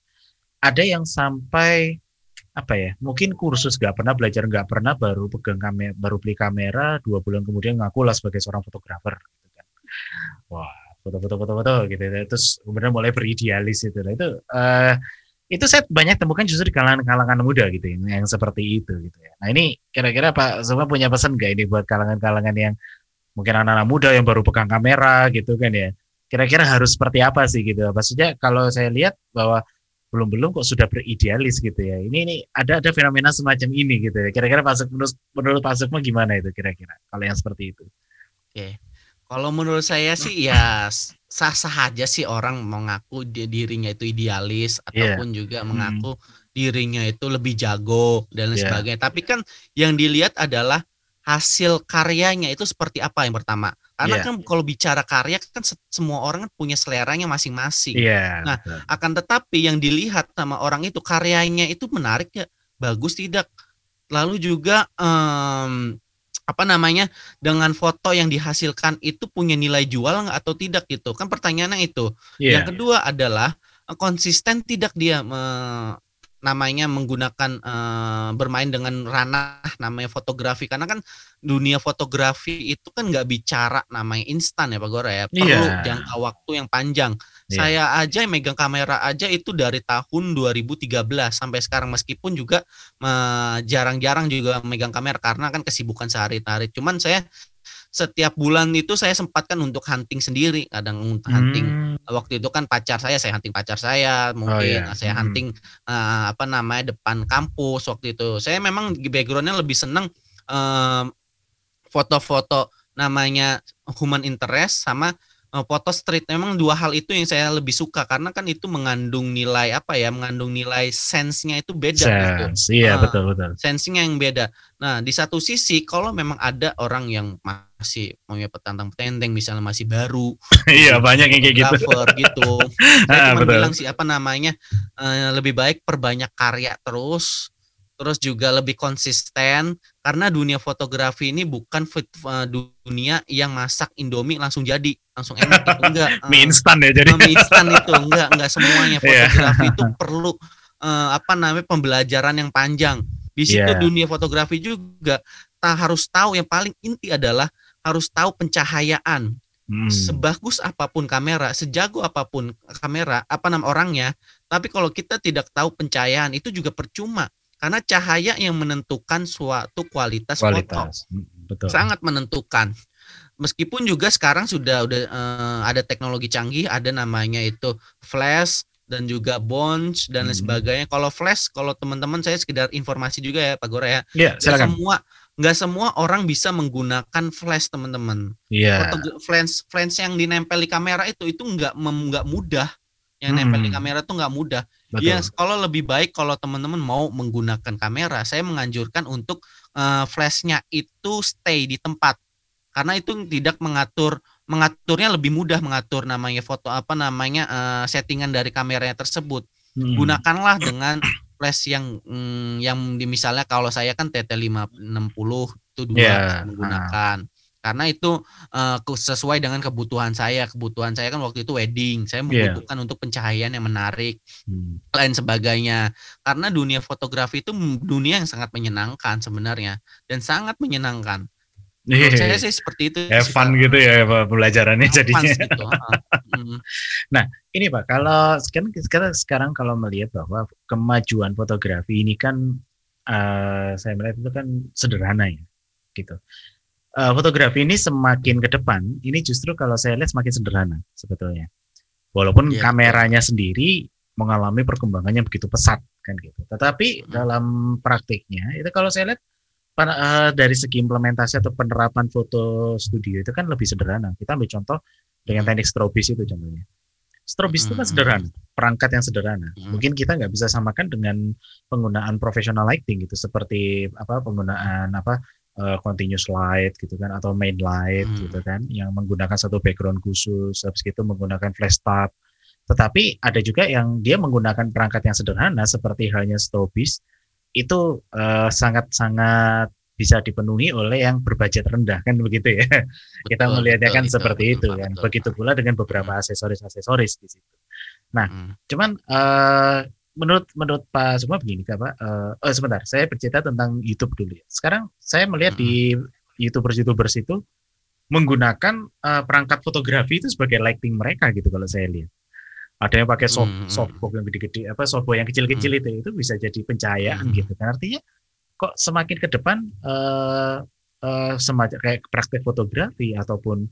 Ada yang sampai apa ya mungkin kursus nggak pernah belajar nggak pernah baru pegang kamera baru beli kamera dua bulan kemudian ngaku lah sebagai seorang fotografer gitu kan. Wah foto-foto foto-foto gitu. Terus kemudian mulai beridealis itu. Nah, itu uh, itu saya banyak temukan justru di kalangan-kalangan muda gitu ya, yang seperti itu gitu ya. Nah ini kira-kira Pak semua punya pesan nggak ini buat kalangan-kalangan yang mungkin anak-anak muda yang baru pegang kamera gitu kan ya. Kira-kira harus seperti apa sih gitu. Maksudnya kalau saya lihat bahwa belum belum kok sudah beridealis gitu ya. Ini ini ada ada fenomena semacam ini gitu ya. Kira-kira Pak menurut menurut Pak gimana itu kira-kira kalau yang seperti itu? Oke. Kalau menurut saya sih ya sah-sah aja sih orang mengaku dirinya itu idealis iya. ataupun yeah. juga hmm. mengaku dirinya itu lebih jago dan lain yeah. sebagainya. Tapi kan yang dilihat adalah hasil karyanya itu seperti apa yang pertama. Karena yeah. kan kalau bicara karya kan semua orang kan punya seleranya masing-masing. Yeah, nah, betul. akan tetapi yang dilihat sama orang itu karyanya itu menarik ya, bagus tidak. Lalu juga um, apa namanya dengan foto yang dihasilkan itu punya nilai jual nggak atau tidak gitu kan pertanyaannya itu. Yeah. Yang kedua adalah konsisten tidak dia me, namanya menggunakan uh, bermain dengan ranah namanya fotografi. Karena kan dunia fotografi itu kan nggak bicara namanya instan ya Pak Gora ya. Perlu yeah. jangka waktu yang panjang. Yeah. saya aja yang megang kamera aja itu dari tahun 2013 sampai sekarang meskipun juga jarang-jarang uh, juga megang kamera. Karena kan kesibukan sehari-hari. Cuman saya setiap bulan itu saya sempatkan untuk hunting sendiri kadang hunting hmm. waktu itu kan pacar saya saya hunting pacar saya mungkin oh, iya. saya hmm. hunting uh, apa namanya depan kampus waktu itu saya memang backgroundnya lebih seneng foto foto-foto namanya human interest sama uh, foto street memang dua hal itu yang saya lebih suka karena kan itu mengandung nilai apa ya mengandung nilai sense-nya itu beda sense, gitu. iya uh, betul betul. sense-nya yang beda. Nah di satu sisi kalau memang ada orang yang masih mau petantang petenteng misalnya masih baru iya banyak yang kayak gitu. gitu saya cuma bilang sih apa namanya uh, lebih baik perbanyak karya terus terus juga lebih konsisten karena dunia fotografi ini bukan uh, dunia yang masak Indomie langsung jadi langsung enak itu enggak uh, mie instan ya jadi mie instan itu enggak enggak semuanya iya. fotografi yeah. itu perlu uh, apa namanya pembelajaran yang panjang di situ yeah. dunia fotografi juga tak harus tahu yang paling inti adalah harus tahu pencahayaan hmm. sebagus apa pun kamera sejago apa pun kamera apa nama orangnya tapi kalau kita tidak tahu pencahayaan itu juga percuma karena cahaya yang menentukan suatu kualitas, kualitas. foto. Hmm, betul. Sangat menentukan. Meskipun juga sekarang sudah udah uh, ada teknologi canggih, ada namanya itu flash dan juga bonds dan lain hmm. sebagainya. Kalau flash, kalau teman-teman saya sekedar informasi juga ya Pak Gora ya. Iya, silakan. semua nggak semua orang bisa menggunakan flash teman-teman. Iya. Flash flash yang dinempel di kamera itu itu nggak nggak mudah. Yang hmm. nempel di kamera tuh nggak mudah. Betul. Ya, kalau lebih baik kalau teman-teman mau menggunakan kamera, saya menganjurkan untuk uh, flashnya itu stay di tempat karena itu tidak mengatur mengaturnya lebih mudah mengatur namanya foto apa namanya uh, settingan dari kameranya tersebut. Hmm. Gunakanlah dengan flash yang mm, yang di misalnya kalau saya kan TT 560 itu dua yeah. menggunakan. Uh karena itu uh, sesuai dengan kebutuhan saya kebutuhan saya kan waktu itu wedding saya iya. membutuhkan yeah. untuk pencahayaan yang menarik hmm. lain sebagainya karena dunia fotografi itu dunia yang sangat menyenangkan sebenarnya dan sangat menyenangkan Menurut saya sih seperti itu. Have fun gitu ya pelajarannya jadinya. Gitu. Hmm. nah ini pak, kalau sekarang, sekarang sekarang kalau melihat bahwa kemajuan fotografi ini kan uh, saya melihat itu kan sederhana ya, gitu uh, fotografi ini semakin ke depan, ini justru kalau saya lihat semakin sederhana sebetulnya. Walaupun yeah. kameranya sendiri mengalami perkembangannya begitu pesat kan gitu. Tetapi hmm. dalam praktiknya itu kalau saya lihat uh, dari segi implementasi atau penerapan foto studio itu kan lebih sederhana. Kita ambil contoh dengan teknik strobis itu contohnya. Strobis itu kan hmm. sederhana, perangkat yang sederhana. Hmm. Mungkin kita nggak bisa samakan dengan penggunaan professional lighting gitu, seperti apa penggunaan apa uh, continuous light gitu kan atau main light hmm. gitu kan yang menggunakan satu background khusus habis itu menggunakan flash tab tetapi ada juga yang dia menggunakan perangkat yang sederhana seperti halnya Strobis itu sangat eh, sangat-sangat bisa dipenuhi oleh yang berbudget rendah kan begitu ya betul, kita melihatnya betul, kan betul, seperti betul, itu betul, kan betul, begitu pula dengan beberapa hmm. aksesoris-aksesoris di situ nah hmm. cuman uh, menurut menurut Pak semua begini Kak Pak. Uh, oh sebentar, saya bercerita tentang YouTube dulu ya. Sekarang saya melihat hmm. di YouTubers-YouTubers itu menggunakan uh, perangkat fotografi itu sebagai lighting mereka gitu kalau saya lihat. Ada yang pakai soft, hmm. softbox yang gede-gede, apa softbox yang kecil-kecil hmm. itu itu bisa jadi pencahayaan hmm. gitu kan. Artinya kok semakin ke depan uh, uh, semacam kayak praktek fotografi ataupun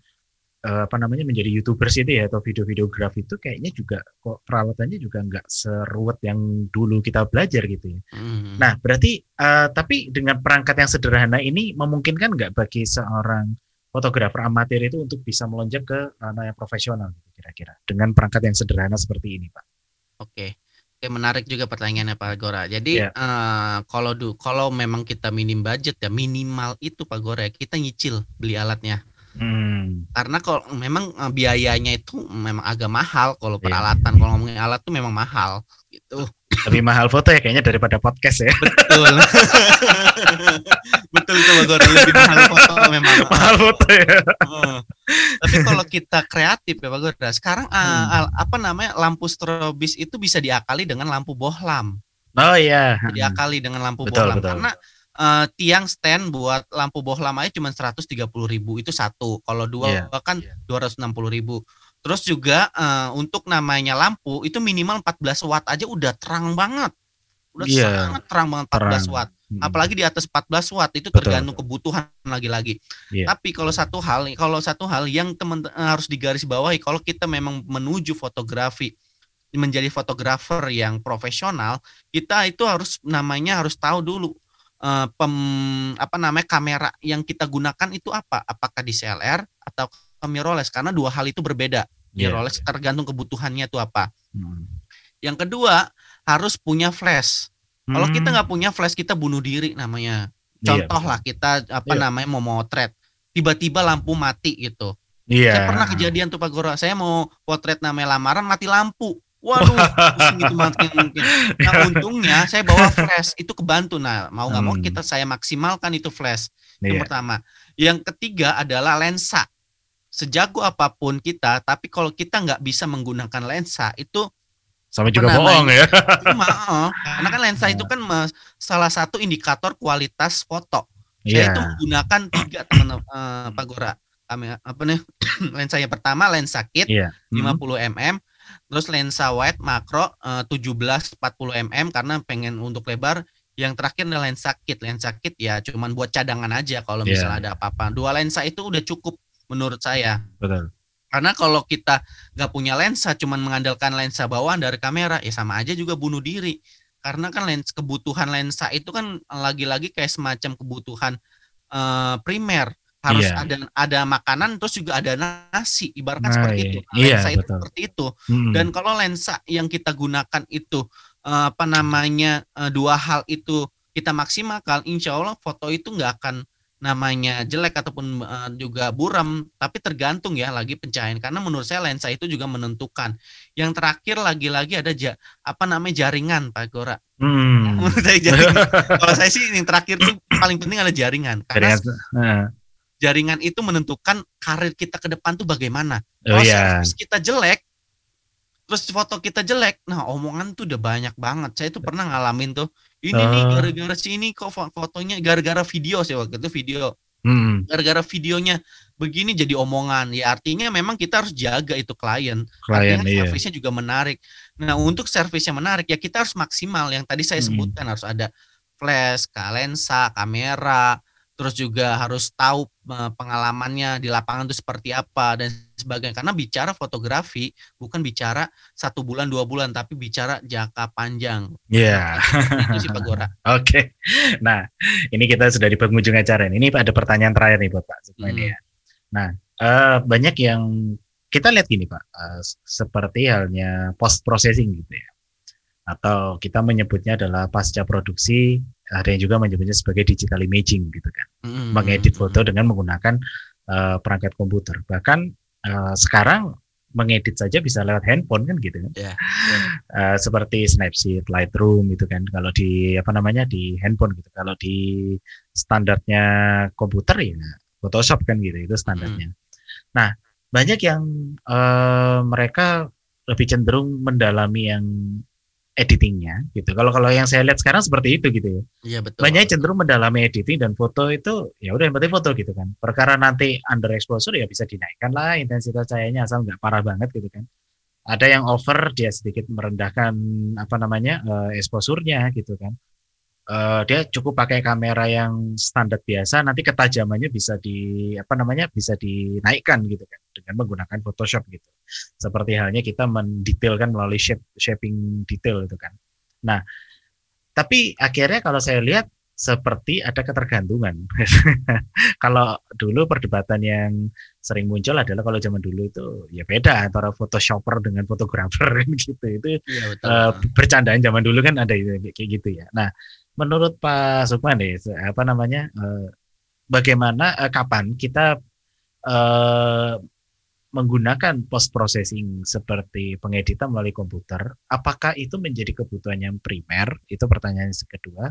uh, apa namanya menjadi youtubers itu ya atau video-videografi itu kayaknya juga kok peralatannya juga nggak seruwet yang dulu kita belajar gitu ya. Hmm. Nah berarti uh, tapi dengan perangkat yang sederhana ini memungkinkan nggak bagi seorang fotografer amatir itu untuk bisa melonjak ke ranah yang profesional gitu kira-kira dengan perangkat yang sederhana seperti ini Pak. Oke. Oke, menarik juga pertanyaannya Pak Gora. Jadi yeah. uh, kalau du kalau memang kita minim budget ya minimal itu Pak Gora ya, kita nyicil beli alatnya. Hmm. Karena kalau memang uh, biayanya itu memang agak mahal kalau iya. peralatan. Yeah. Kalau ngomongin alat tuh memang mahal gitu. Lebih mahal foto ya kayaknya daripada podcast ya. Betul. Betul itu lebih mahal foto memang. Mahal foto ya. Uh. Tapi kalau kita kreatif ya Bagor, sekarang uh, hmm. apa namanya lampu strobis itu bisa diakali dengan lampu bohlam. Oh iya. Diakali dengan lampu betul, bohlam betul. karena uh, tiang stand buat lampu bohlam aja cuma 130 ribu itu satu. Kalau dua yeah. kan yeah. 260 ribu. Terus juga uh, untuk namanya lampu itu minimal 14 watt aja udah terang banget. Udah yeah. sangat terang banget 14 terang. watt. Hmm. Apalagi di atas 14 watt itu tergantung betul. kebutuhan lagi-lagi. Yeah. Tapi kalau satu hal, kalau satu hal yang teman eh, harus digaris bawahi kalau kita memang menuju fotografi menjadi fotografer yang profesional, kita itu harus namanya harus tahu dulu uh, pem apa namanya kamera yang kita gunakan itu apa? Apakah di CLR atau mirrorless karena dua hal itu berbeda. Yeah. Mirrorless tergantung kebutuhannya itu apa. Hmm. Yang kedua harus punya flash. Hmm. Kalau kita nggak punya flash kita bunuh diri namanya. Iya, Contoh yeah. lah kita apa yeah. namanya mau motret, tiba-tiba lampu mati gitu. Iya. Yeah. Saya pernah kejadian tuh Pak Goro, saya mau potret namanya lamaran mati lampu. Waduh, gitu mungkin mungkin. Nah untungnya saya bawa flash itu kebantu. Nah mau nggak hmm. mau kita saya maksimalkan itu flash. Yang yeah. pertama. Yang ketiga adalah lensa sejago apa pun kita, tapi kalau kita nggak bisa menggunakan lensa itu sama juga bohong ya. Cuma, oh, karena kan lensa itu kan salah satu indikator kualitas foto. Saya yeah. itu menggunakan tiga teman uh, Pak Gora. Apa nih? lensa yang pertama lensa kit yeah. 50 mm, terus lensa wide makro uh, 17 40 mm karena pengen untuk lebar. Yang terakhir adalah lensa kit. Lensa kit ya cuman buat cadangan aja kalau yeah. misalnya ada apa-apa. Dua lensa itu udah cukup menurut saya. Betul. Karena kalau kita nggak punya lensa, cuman mengandalkan lensa bawaan dari kamera, ya sama aja juga bunuh diri. Karena kan lens kebutuhan lensa itu kan lagi-lagi kayak semacam kebutuhan uh, primer. Harus iya. ada ada makanan terus juga ada nasi, ibaratkan nah, seperti itu. Lensa iya, itu betul. seperti itu. Hmm. Dan kalau lensa yang kita gunakan itu uh, apa namanya uh, dua hal itu kita maksimalkan, insya Allah foto itu nggak akan namanya jelek ataupun uh, juga buram tapi tergantung ya lagi pencahayaan karena menurut saya lensa itu juga menentukan yang terakhir lagi-lagi ada ja, apa namanya jaringan Pak Gora hmm. menurut saya jaringan kalau saya sih yang terakhir tuh paling penting ada jaringan karena jaringan, jaringan itu menentukan karir kita ke depan tuh bagaimana oh, kalau yeah. kita jelek terus foto kita jelek nah omongan tuh udah banyak banget saya tuh pernah ngalamin tuh ini uh. nih gara-gara sini kok fotonya gara-gara video sih waktu itu video hmm. gara-gara videonya begini jadi omongan ya artinya memang kita harus jaga itu klien klien iya. servisnya juga menarik nah untuk servisnya menarik ya kita harus maksimal yang tadi saya hmm. sebutkan harus ada flash lensa kamera terus juga harus tahu pengalamannya di lapangan itu seperti apa dan sebagainya karena bicara fotografi bukan bicara satu bulan dua bulan tapi bicara jangka panjang. Iya. Yeah. Itu sih Pak Gora. Oke. Okay. Nah ini kita sudah di penghujung acara ini. Ini ada pertanyaan terakhir nih buat Pak hmm. ya. Nah uh, banyak yang kita lihat gini Pak, uh, seperti halnya post processing gitu ya, atau kita menyebutnya adalah pasca produksi ada yang juga menyebutnya sebagai digital imaging gitu kan, mm-hmm. mengedit foto dengan menggunakan uh, perangkat komputer. Bahkan uh, sekarang mengedit saja bisa lewat handphone kan gitu kan, yeah, yeah. Uh, seperti Snapseed, Lightroom gitu kan. Kalau di apa namanya di handphone gitu, kalau di standarnya komputer ya Photoshop kan gitu itu standarnya. Mm. Nah banyak yang uh, mereka lebih cenderung mendalami yang editingnya gitu. Kalau kalau yang saya lihat sekarang seperti itu gitu ya. Iya betul. Banyak cenderung mendalami editing dan foto itu ya udah yang penting foto gitu kan. Perkara nanti under exposure ya bisa dinaikkan lah intensitas cahayanya asal nggak parah banget gitu kan. Ada yang over dia sedikit merendahkan apa namanya uh, exposure-nya gitu kan uh, dia cukup pakai kamera yang standar biasa nanti ketajamannya bisa di apa namanya bisa dinaikkan gitu kan dengan menggunakan Photoshop gitu seperti halnya kita mendetailkan melalui shape, shaping detail itu kan nah tapi akhirnya kalau saya lihat seperti ada ketergantungan. kalau dulu perdebatan yang sering muncul adalah kalau zaman dulu itu ya beda antara photoshopper dengan fotografer gitu. Itu ya, Uh, bercandaan zaman dulu kan ada kayak gitu ya. Nah, menurut Pak Sukman nih apa namanya uh, bagaimana uh, kapan kita uh, menggunakan post processing seperti pengeditan melalui komputer, apakah itu menjadi kebutuhan yang primer? Itu pertanyaan yang kedua.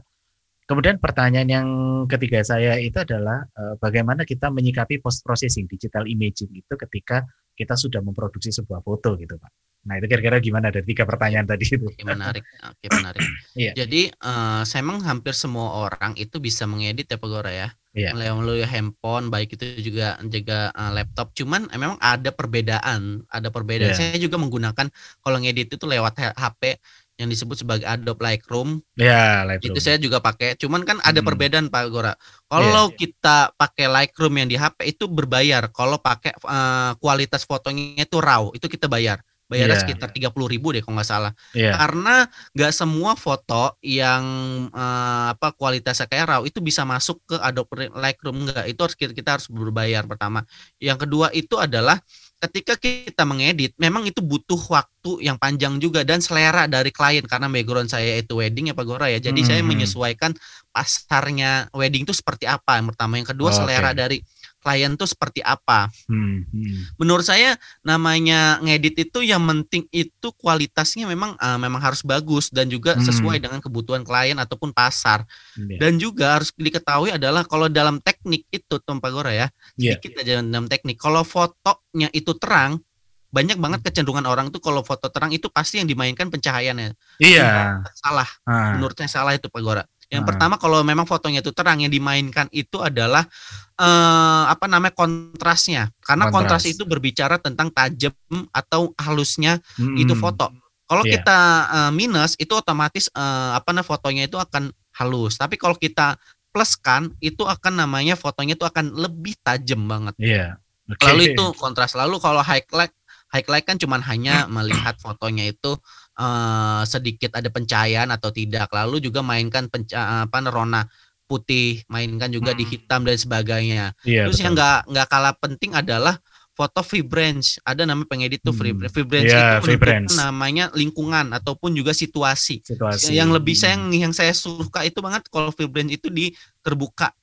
Kemudian pertanyaan yang ketiga saya itu adalah uh, bagaimana kita menyikapi post processing digital imaging itu ketika kita sudah memproduksi sebuah foto gitu Pak. Nah itu kira-kira gimana dari tiga pertanyaan tadi itu? Oke, menarik, oke menarik. iya. Jadi uh, saya memang hampir semua orang itu bisa mengedit ya Pak Gora ya. Iya. Melalui handphone, baik itu juga juga uh, laptop. Cuman uh, memang ada perbedaan, ada perbedaan. Yeah. Saya juga menggunakan kalau ngedit itu lewat HP yang disebut sebagai Adobe Lightroom. Ya, Lightroom. Itu saya juga pakai. Cuman kan ada hmm. perbedaan Pak Gora. Kalau yeah. kita pakai Lightroom yang di HP itu berbayar. Kalau pakai uh, kualitas fotonya itu RAW, itu kita bayar. Bayarnya yeah. sekitar tiga puluh ribu deh kalau nggak salah. Yeah. Karena nggak semua foto yang uh, apa kualitasnya kayak RAW itu bisa masuk ke Adobe Lightroom enggak. Itu harus kita, kita harus berbayar pertama. Yang kedua itu adalah ketika kita mengedit memang itu butuh waktu yang panjang juga dan selera dari klien karena background saya itu wedding ya Pak Gora ya. Jadi hmm. saya menyesuaikan pasarnya wedding itu seperti apa yang pertama, yang kedua oh, selera okay. dari klien tuh seperti apa. Hmm, hmm. Menurut saya namanya ngedit itu yang penting itu kualitasnya memang uh, memang harus bagus dan juga hmm. sesuai dengan kebutuhan klien ataupun pasar. Yeah. Dan juga harus diketahui adalah kalau dalam teknik itu Tom Pagora ya, yeah. sedikit aja dalam teknik. Kalau fotonya itu terang, banyak banget kecenderungan orang tuh kalau foto terang itu pasti yang dimainkan pencahayaannya. Iya. Salah. Ah. Menurut saya salah itu Pak Gora. Yang hmm. pertama kalau memang fotonya itu terang yang dimainkan itu adalah eh, apa namanya kontrasnya. Karena kontras. kontras itu berbicara tentang tajam atau halusnya hmm. itu foto. Kalau yeah. kita uh, minus itu otomatis uh, apa namanya fotonya itu akan halus. Tapi kalau kita pluskan itu akan namanya fotonya itu akan lebih tajam banget. Iya. Yeah. Okay. Lalu itu kontras. Lalu kalau highlight highlight kan cuman hanya melihat fotonya itu uh, sedikit ada pencahayaan atau tidak. Lalu juga mainkan penca apa rona putih, mainkan juga hmm. di hitam dan sebagainya. Iya, Terus betul. yang nggak nggak kalah penting adalah foto vibrance. Ada nama pengedit tuh hmm. vibrance yeah, itu vibrance. namanya lingkungan ataupun juga situasi. situasi. Yang lebih saya yang saya suka itu banget kalau vibrance itu di terbuka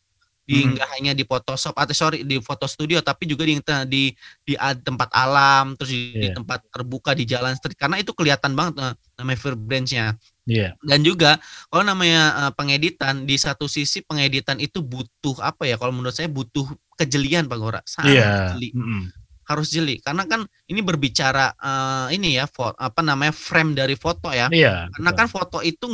di hmm. nggak hanya di Photoshop atau sorry di foto studio tapi juga di di di tempat alam terus di, yeah. di tempat terbuka di jalan street karena itu kelihatan banget uh, namanya vibrance-nya. Yeah. Dan juga kalau namanya uh, pengeditan di satu sisi pengeditan itu butuh apa ya kalau menurut saya butuh kejelian Pak Gora. Sangat yeah. jeli. Mm -hmm. Harus jeli karena kan ini berbicara uh, ini ya foto, apa namanya frame dari foto ya. Yeah, karena betul. kan foto itu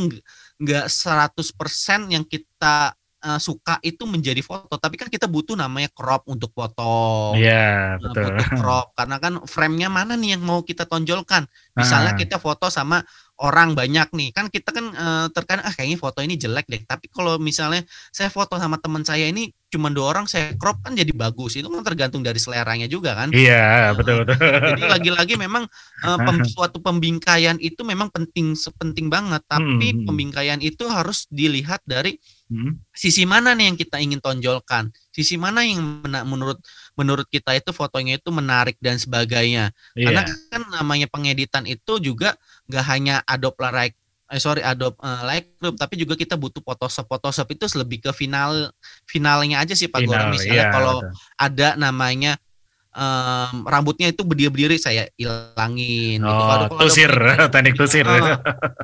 nggak 100% yang kita uh, suka itu menjadi foto. Tapi kan kita butuh namanya crop untuk foto. Iya yeah, betul. butuh crop. Karena kan frame-nya mana nih yang mau kita tonjolkan? Misalnya ah. kita foto sama orang banyak nih. Kan kita kan uh, terkadang ah kayaknya foto ini jelek deh. Tapi kalau misalnya saya foto sama teman saya ini cuma dua orang saya crop kan jadi bagus itu kan tergantung dari seleranya juga kan iya uh, betul betul jadi lagi-lagi memang uh, pem, suatu pembingkaian itu memang penting sepenting banget tapi hmm. hmm. pembingkaian itu harus dilihat dari hmm. sisi mana nih yang kita ingin tonjolkan sisi mana yang menurut menurut kita itu fotonya itu menarik dan sebagainya. Yeah. Karena kan namanya pengeditan itu juga nggak hanya Adobe Light eh, sorry Adobe uh, Lightroom tapi juga kita butuh Photoshop Photoshop itu lebih ke final finalnya aja sih Pak Final, misalnya yeah, kalau ada namanya um, rambutnya itu berdiri-berdiri saya ilangin gitu. oh, gitu. Kalau tusir, ada, teknik tusir. Uh,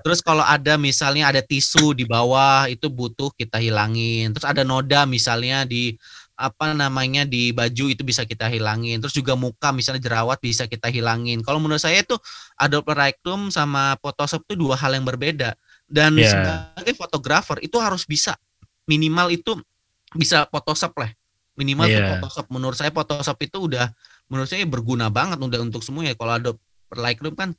terus kalau ada misalnya ada tisu di bawah itu butuh kita hilangin. Terus ada noda misalnya di apa namanya di baju itu bisa kita hilangin. Terus juga muka misalnya jerawat bisa kita hilangin. Kalau menurut saya itu Adobe Lightroom sama Photoshop itu dua hal yang berbeda. Dan yeah. sebagai fotografer itu harus bisa minimal itu bisa Photoshop lah. Minimal yeah. Photoshop. Menurut saya Photoshop itu udah menurut saya berguna banget udah untuk semuanya. Kalau Adobe Lightroom kan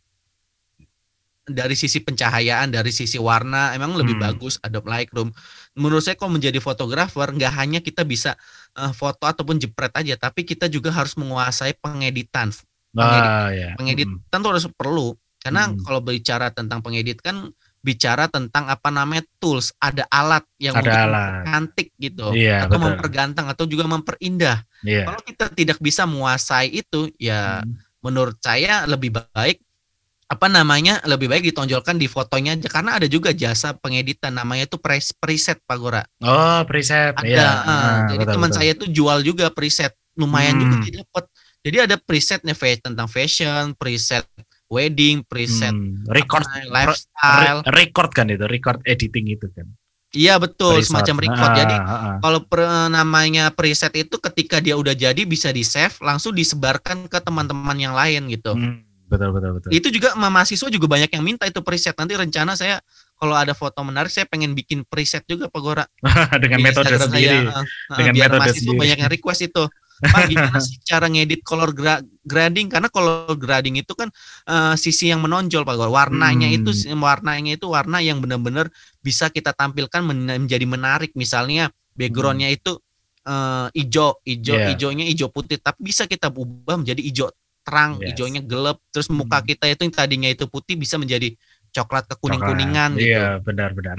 dari sisi pencahayaan, dari sisi warna, emang lebih hmm. bagus Adobe Lightroom. Menurut saya kalau menjadi fotografer, nggak hanya kita bisa uh, foto ataupun jepret aja, tapi kita juga harus menguasai pengeditan. Pengedit, ah, ya. Pengeditan hmm. tuh harus perlu, karena hmm. kalau bicara tentang pengedit kan bicara tentang apa namanya tools, ada alat yang Ada alat. cantik gitu Iya, atau betul. memperganteng atau juga memperindah. Iya. Kalau kita tidak bisa menguasai itu, ya Hmm. menurut saya lebih baik apa namanya lebih baik ditonjolkan di fotonya aja karena ada juga jasa pengeditan namanya itu pres- preset Pak Gora. Oh, preset. Ada, Iya. ah, Ah, jadi teman saya tuh jual juga preset, lumayan juga Hmm. dia dapat. Jadi ada presetnya tentang fashion, preset wedding, preset Hmm, record apa lifestyle. re- record kan itu, record editing itu kan. Iya betul, Preset. semacam record. Ah, Jadi ah, ah. kalau per- namanya preset itu ketika dia udah jadi bisa di save, langsung disebarkan ke teman-teman yang lain gitu. Hmm, betul betul betul. Itu juga ma- mahasiswa juga banyak yang minta itu preset. Nanti rencana saya kalau ada foto menarik saya pengen bikin preset juga Pak Gora. dengan metode Instagram sendiri. saya, uh, uh, Dengan biar metode mahasiswa sendiri. banyak yang request itu. Pak gimana sih cara ngedit color gra- grading karena color grading itu kan uh, sisi yang menonjol Pak Gora. Warnanya Hmm. itu warnanya itu warna yang benar-benar bisa kita tampilkan men- menjadi menarik. Misalnya backgroundnya itu uh, hijau, hijau, Hmm. Yeah. hijaunya hijau putih tapi bisa kita ubah menjadi hijau terang, Yes. hijaunya gelap. Terus muka Hmm. kita itu yang tadinya itu putih bisa menjadi coklat ke Coklat. kuning-kuningan gitu. Iya, benar benar.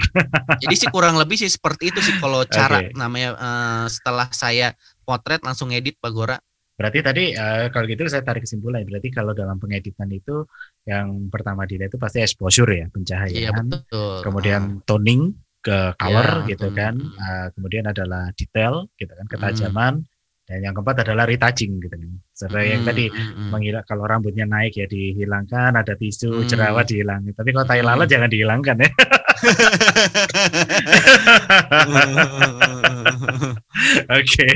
Jadi sih kurang lebih sih seperti itu sih kalau cara Oke. namanya eh, setelah saya potret langsung edit Pak Gora. Berarti tadi eh, kalau gitu saya tarik kesimpulan. Berarti kalau dalam pengeditan itu yang pertama dilihat itu pasti exposure ya, pencahayaan. Iya betul. kemudian toning ke color Ya, gitu kan. Uh, kemudian adalah detail gitu kan ketajaman dan yang keempat adalah retouching gitu kan seperti yang Hmm, tadi hmm, hmm. menghilangkan kalau rambutnya naik ya dihilangkan ada tisu Hmm. jerawat dihilangin tapi kalau tai Hmm. lalat jangan dihilangkan ya oke.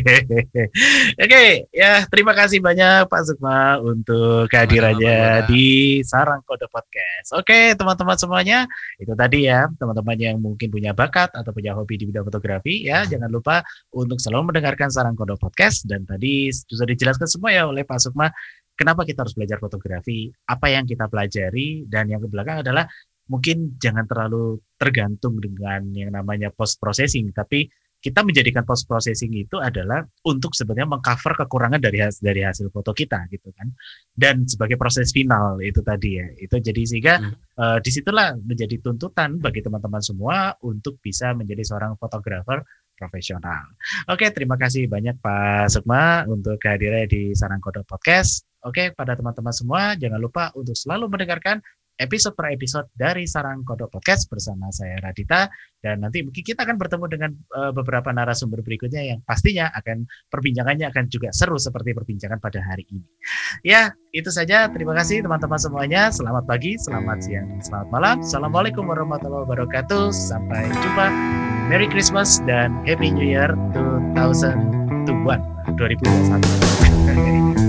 Oke ya terima kasih banyak Pak Sukma untuk kehadirannya di Sarang Kode Podcast. Oke teman-teman semuanya itu tadi ya teman-teman yang mungkin punya bakat atau punya hobi di bidang fotografi ya jangan lupa untuk selalu mendengarkan Sarang Kode Podcast. Dan tadi sudah dijelaskan semua ya oleh Pak Sukma kenapa kita harus belajar fotografi apa yang kita pelajari dan yang ke belakang adalah mungkin jangan terlalu tergantung dengan yang namanya post processing tapi kita menjadikan post processing itu adalah untuk sebenarnya mengcover kekurangan dari hasil dari hasil foto kita gitu kan dan sebagai proses final itu tadi ya itu jadi sehingga Hmm. eh, di situlah menjadi tuntutan bagi teman-teman semua untuk bisa menjadi seorang fotografer profesional. Oke, terima kasih banyak Pak Sukma untuk kehadirannya di Sarang Kode Podcast. Oke, pada teman-teman semua jangan lupa untuk selalu mendengarkan episode per episode dari Sarang Kodok Podcast bersama saya Radita dan nanti mungkin kita akan bertemu dengan eh, beberapa narasumber berikutnya yang pastinya akan perbincangannya akan juga seru seperti perbincangan pada hari ini. Ya, itu saja. Terima kasih teman-teman semuanya. Selamat pagi, selamat siang, selamat malam. Assalamualaikum warahmatullahi wabarakatuh. Sampai jumpa. Merry Christmas dan Happy New Year 2021 2021.